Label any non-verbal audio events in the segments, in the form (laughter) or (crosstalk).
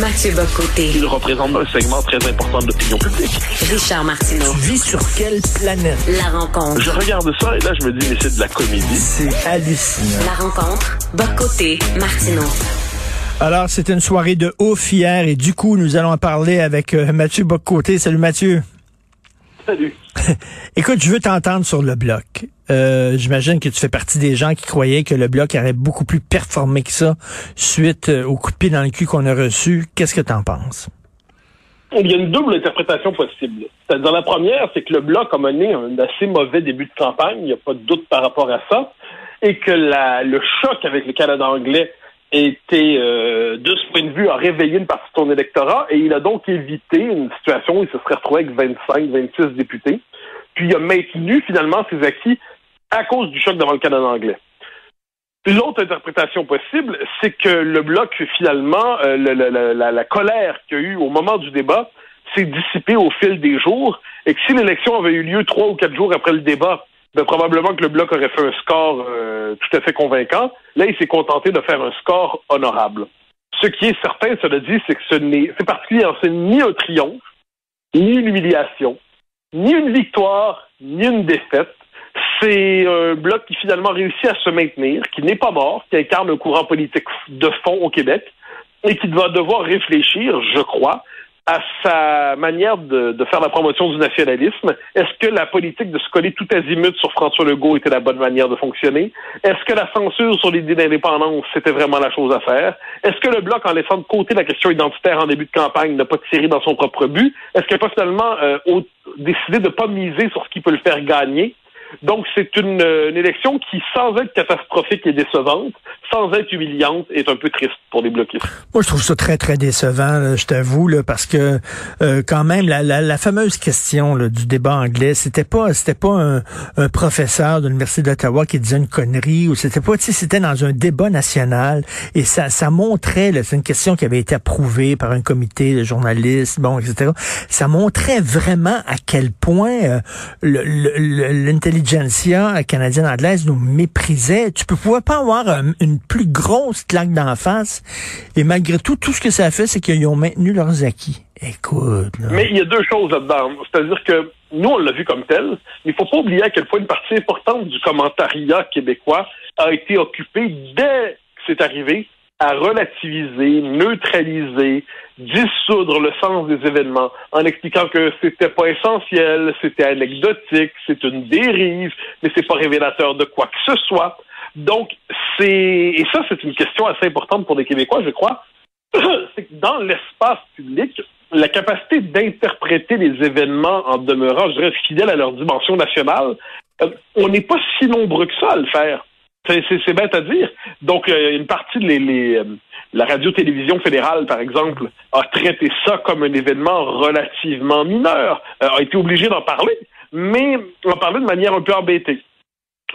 Mathieu Bocoté. Il représente un segment très important de l'opinion publique. Richard Martineau. Tu vis sur quelle planète? La rencontre. Je regarde ça et là, je me dis, mais c'est de la comédie. C'est hallucinant. La rencontre. Bocoté. Martineau. Alors, c'était une soirée de ouf hier et du coup, nous allons en parler avec euh, Mathieu Boccoté. Salut Mathieu. Salut. (laughs) Écoute, je veux t'entendre sur le bloc. Euh, J'imagine que tu fais partie des gens qui croyaient que le bloc aurait beaucoup plus performé que ça suite euh, au coup de pied dans le cul qu'on a reçu. Qu'est-ce que t'en penses? Il y a une double interprétation possible. Dans la première, c'est que le Bloc a mené un assez mauvais début de campagne, il n'y a pas de doute par rapport à ça, et que la, le choc avec le Canada anglais était, euh, de ce point de vue, a réveillé une partie de son électorat, et il a donc évité une situation où il se serait retrouvé avec 25, 26 députés, puis il a maintenu finalement ses acquis à cause du choc devant le Canada anglais. L'autre interprétation possible, c'est que le bloc, finalement, euh, la, la colère qu'il y a eu au moment du débat s'est dissipée au fil des jours et que si l'élection avait eu lieu trois ou quatre jours après le débat, ben, probablement que le bloc aurait fait un score euh, tout à fait convaincant. Là, il s'est contenté de faire un score honorable. Ce qui est certain, cela dit, c'est que ce n'est, c'est particulier, hein, ce n'est ni un triomphe, ni une humiliation, ni une victoire, ni une défaite. C'est un bloc qui finalement réussit à se maintenir, qui n'est pas mort, qui incarne un courant politique de fond au Québec et qui va devoir réfléchir, je crois, à sa manière de, de faire la promotion du nationalisme. Est-ce que la politique de se coller tout azimut sur François Legault était la bonne manière de fonctionner? Est-ce que la censure sur l'idée d'indépendance, c'était vraiment la chose à faire? Est-ce que le Bloc, en laissant de côté la question identitaire en début de campagne, n'a pas tiré dans son propre but? Est-ce qu'il n'a pas finalement euh, décidé de pas miser sur ce qui peut le faire gagner? Donc, c'est une, euh, une élection qui, sans être catastrophique et décevante, sans être humiliante, est un peu triste pour les bloquistes. Moi, je trouve ça très, très décevant, là, je t'avoue, là, parce que euh, quand même, la, la, la fameuse question là, du débat anglais, c'était pas c'était pas un, un professeur de l'Université d'Ottawa qui disait une connerie, ou c'était pas, tu c'était dans un débat national, et ça, ça montrait, c'est une question qui avait été approuvée par un comité de journalistes, bon, etc. Ça montrait vraiment à quel point euh, le- l'intelligentsia canadienne-anglaise nous méprisait. Tu peux pouvais pas avoir euh, une plus grosse claque d'en face. Et malgré tout, tout ce que ça a fait, c'est qu'ils ont maintenu leurs acquis. Écoute. Mais il y a deux choses là-dedans. C'est-à-dire que nous, on l'a vu comme tel, mais il faut pas oublier à quel point une partie importante du commentariat québécois a été occupée dès que c'est arrivé à relativiser, neutraliser, dissoudre le sens des événements en expliquant que c'était pas essentiel, c'était anecdotique, c'est une dérive, mais c'est pas révélateur de quoi que ce soit. Donc, c'est, et ça, c'est une question assez importante pour les Québécois, je crois, (coughs) c'est que dans l'espace public, la capacité d'interpréter les événements en demeurant, je dirais, fidèles à leur dimension nationale, euh, on n'est pas si nombreux que ça à le faire. C'est, bête à dire. Donc, euh, une partie de euh, la radio-télévision fédérale, par exemple, a traité ça comme un événement relativement mineur, euh, a été obligé d'en parler, mais en parler de manière un peu embêtée.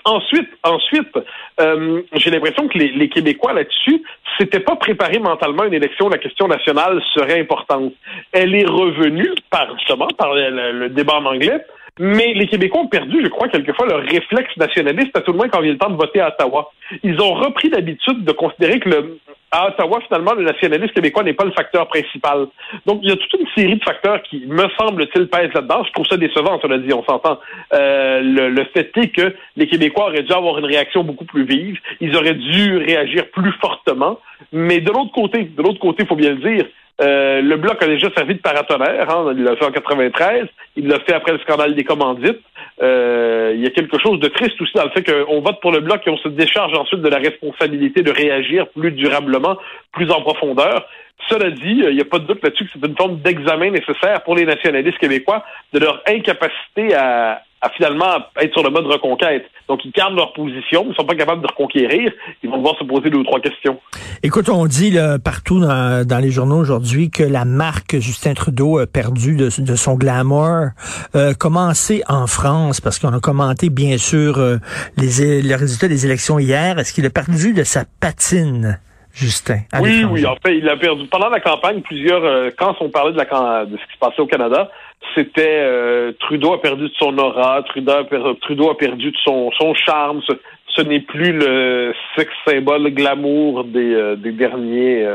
Ensuite, ensuite, euh, j'ai l'impression que les, Québécois là-dessus s'étaient pas préparés mentalement à une élection où la question nationale serait importante. Elle est revenue par justement par le, le- le débat en anglais, mais les Québécois ont perdu, je crois, quelquefois leur réflexe nationaliste, à tout le moins quand il a le temps de voter à Ottawa. Ils ont repris l'habitude de considérer que le, à Ottawa, finalement, le nationalisme québécois n'est pas le facteur principal. Donc, il y a toute une série de facteurs qui, me semble-t-il, pèsent là-dedans. Je trouve ça décevant, cela dit, on s'entend. Euh, le, le fait est que les Québécois auraient dû avoir une réaction beaucoup plus vive. Ils auraient dû réagir plus fortement. Mais de l'autre côté, de l'autre côté, il faut bien le dire, euh, le Bloc a déjà servi de paratonnerre. Hein, il l'a fait en 93. Il l'a fait après le scandale des commandites. Euh, il y a quelque chose de triste aussi dans le fait qu'on vote pour le Bloc et on se décharge ensuite de la responsabilité de réagir plus durablement, plus en profondeur. Cela dit, il n'y a pas de doute là-dessus que c'est une forme d'examen nécessaire pour les nationalistes québécois de leur incapacité à, à finalement être sur le mode reconquête. Donc, ils gardent leur position, ils ne sont pas capables de reconquérir. Ils vont devoir se poser deux ou trois questions. Écoute, on dit là, partout dans, les journaux aujourd'hui que la marque Justin Trudeau a perdu de, son glamour. Euh, commencé en France, parce qu'on a commenté bien sûr euh, les, les résultats des élections hier. Est-ce qu'il a perdu de sa patine? Justin. Oui, oui, en fait, il a perdu. Pendant la campagne, plusieurs, euh, quand on parlait de, la, de ce qui se passait au Canada, c'était euh, Trudeau a perdu de son aura, Trudeau a, per- Trudeau a perdu de son, son charme. Ce, ce n'est plus le sex symbole glamour des, euh, des derniers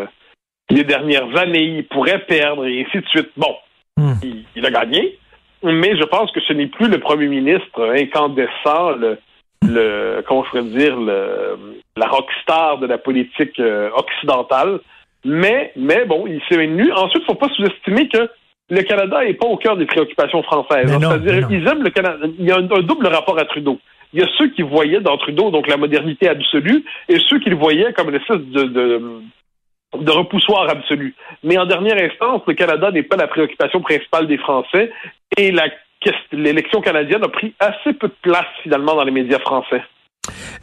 les dernières années, il pourrait perdre, et ainsi de suite. Bon, Hmm. il, il a gagné, mais je pense que ce n'est plus le premier ministre incandescent, le, le comment je pourrais dire, le, la rockstar de la politique euh, occidentale. Mais, mais bon, il s'est maintenu. Ensuite, il ne faut pas sous-estimer que le Canada n'est pas au cœur des préoccupations françaises. C'est-à-dire, ils aiment le Canada. Il y a un, un double rapport à Trudeau. Il y a ceux qui voyaient dans Trudeau donc la modernité absolue et ceux qui le voyaient comme une espèce de, de, de repoussoir absolu. Mais en dernière instance, le Canada n'est pas la préoccupation principale des Français et la l'élection canadienne a pris assez peu de place finalement dans les médias français.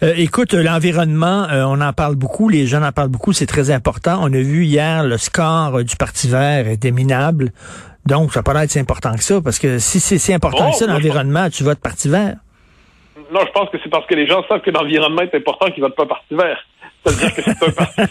Euh, écoute, l'environnement, euh, on en parle beaucoup, les jeunes en parlent beaucoup, c'est très important. On a vu hier le score euh, du Parti vert était minable. Donc, ça peut pas être si important que ça, parce que si c'est si important Oh, que ça, l'environnement, tu votes Parti vert. Non, je pense que c'est parce que les gens savent que l'environnement est important qu'ils votent pas Parti vert. C'est-à-dire que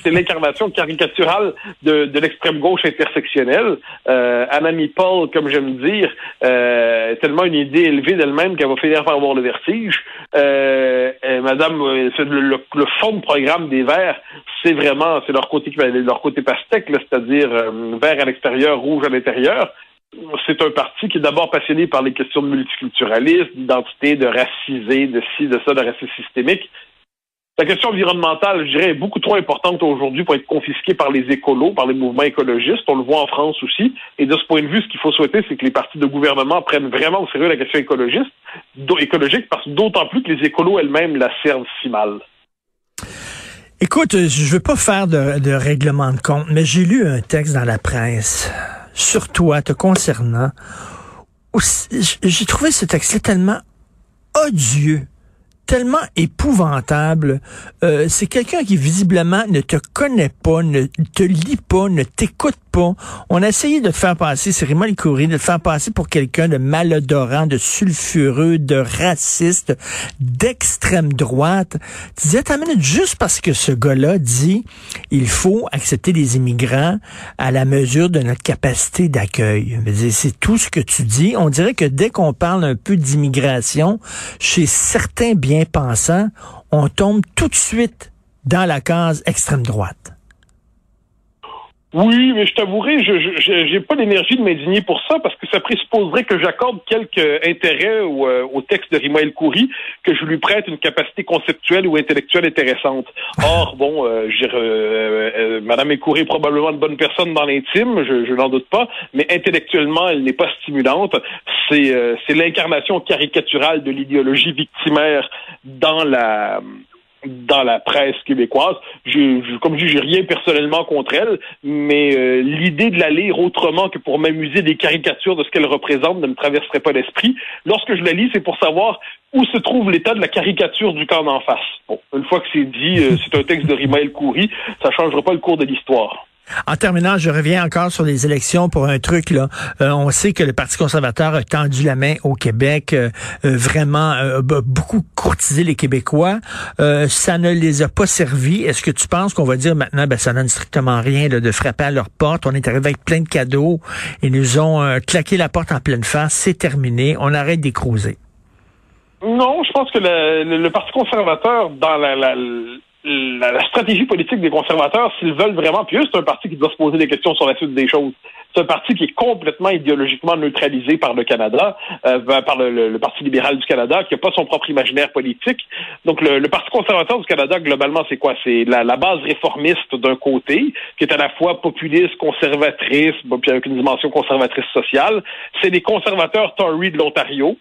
c'est l'incarnation caricaturale de, de l'extrême gauche intersectionnelle. Euh, Anami Paul, comme j'aime dire, euh, tellement une idée élevée d'elle-même qu'elle va finir par avoir le vertige. Euh, Madame, euh, le, le- le fond de programme des Verts, c'est vraiment c'est leur côté leur côté pastèque, c'est-à-dire euh, vert à l'extérieur, rouge à l'intérieur c'est un parti qui est d'abord passionné par les questions de multiculturalisme, d'identité, de racisé, de ci, de ça, de racisme systémique. La question environnementale, je dirais, est beaucoup trop importante aujourd'hui pour être confisquée par les écolos, par les mouvements écologistes. On le voit en France aussi. Et de ce point de vue, ce qu'il faut souhaiter, c'est que les partis de gouvernement prennent vraiment au sérieux la question écologique, parce d'autant plus que les écolos elles-mêmes la servent si mal. Écoute, je veux pas faire de, de règlement de compte, mais j'ai lu un texte dans la presse sur toi, te concernant. J'ai trouvé ce texte-là tellement odieux, tellement épouvantable. Euh, c'est quelqu'un qui visiblement ne te connaît pas, ne te lit pas, ne t'écoute pas. On a essayé de te faire passer, c'est Raymond Licoury, de te faire passer pour quelqu'un de malodorant, de sulfureux, de raciste, d'extrême droite. Tu disais, t'as minute, juste parce que ce gars-là dit, il faut accepter les immigrants à la mesure de notre capacité d'accueil. C'est tout ce que tu dis. On dirait que dès qu'on parle un peu d'immigration, chez certains bien-pensants, on tombe tout de suite dans la case extrême droite. Oui, mais je t'avouerai, je j'ai pas l'énergie de m'indigner pour ça parce que ça présupposerait que j'accorde quelque intérêt au, euh, au texte de Rima El Khoury, que je lui prête une capacité conceptuelle ou intellectuelle intéressante. Or, bon, euh, euh, euh, Madame El Khoury est probablement une bonne personne dans l'intime, je, je n'en doute pas, mais intellectuellement, elle n'est pas stimulante. C'est euh, c'est l'incarnation caricaturale de l'idéologie victimaire dans la dans la presse québécoise. Je, je- comme je dis, j'ai rien personnellement contre elle, mais euh, l'idée de la lire autrement que pour m'amuser des caricatures de ce qu'elle représente ne me traverserait pas l'esprit. Lorsque je la lis, c'est pour savoir où se trouve l'état de la caricature du camp d'en face. Bon, une fois que c'est dit, euh, c'est un texte de Rima El ça changera pas le cours de l'histoire. En terminant, je reviens encore sur les élections pour un truc là. Euh, on sait que le Parti conservateur a tendu la main au Québec, euh, euh, vraiment euh, beaucoup courtisé les Québécois. Euh, ça ne les a pas servis. Est-ce que tu penses qu'on va dire maintenant, ben ça donne strictement rien là, de frapper à leur porte? On est arrivé avec plein de cadeaux. Ils nous ont euh, claqué la porte en pleine face. C'est terminé. On arrête d'écrouser. Non, je pense que le, le- le Parti conservateur, dans la, la, la- la stratégie politique des conservateurs, s'ils veulent vraiment, puis eux, c'est un parti qui doit se poser des questions sur la suite des choses. C'est un parti qui est complètement idéologiquement neutralisé par le Canada, euh, ben, par le, Parti libéral du Canada, qui n'a pas son propre imaginaire politique. Donc, le, Parti conservateur du Canada, globalement, c'est quoi? C'est la, la base réformiste d'un côté, qui est à la fois populiste, conservatrice, puis avec une dimension conservatrice sociale. C'est les conservateurs Tory de l'Ontario,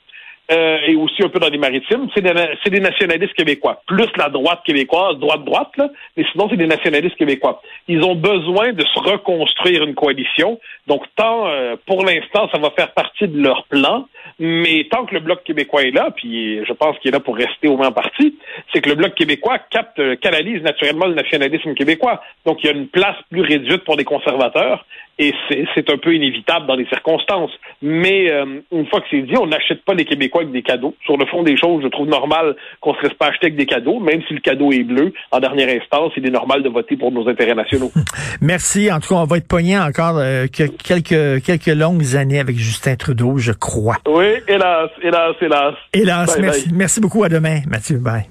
euh, et aussi un peu dans les maritimes, c'est des, des nationalistes québécois. Plus la droite québécoise, droite-droite, là, mais sinon, c'est des nationalistes québécois. Ils ont besoin de se reconstruire une coalition. Donc, tant, euh, pour l'instant, ça va faire partie de leur plan, mais tant que le Bloc québécois est là, puis je pense qu'il est là pour rester au moins en partie, c'est que le Bloc québécois capte, euh, canalise naturellement le nationalisme québécois. Donc, il y a une place plus réduite pour des conservateurs, et c'est c'est un peu inévitable dans les circonstances. Mais euh, une fois que c'est dit, on n'achète pas les Québécois avec des cadeaux. Sur le fond des choses, je trouve normal qu'on ne se laisse pas acheter avec des cadeaux, même si le cadeau est bleu. En dernière instance, il est normal de voter pour nos intérêts nationaux. (laughs) Merci. En tout cas, on va être pogné encore euh, que- quelques quelques longues années avec Justin Trudeau, je crois. Oui, hélas, hélas, hélas. Hélas, Bye, merci, bye. merci beaucoup. À demain, Mathieu. Bye.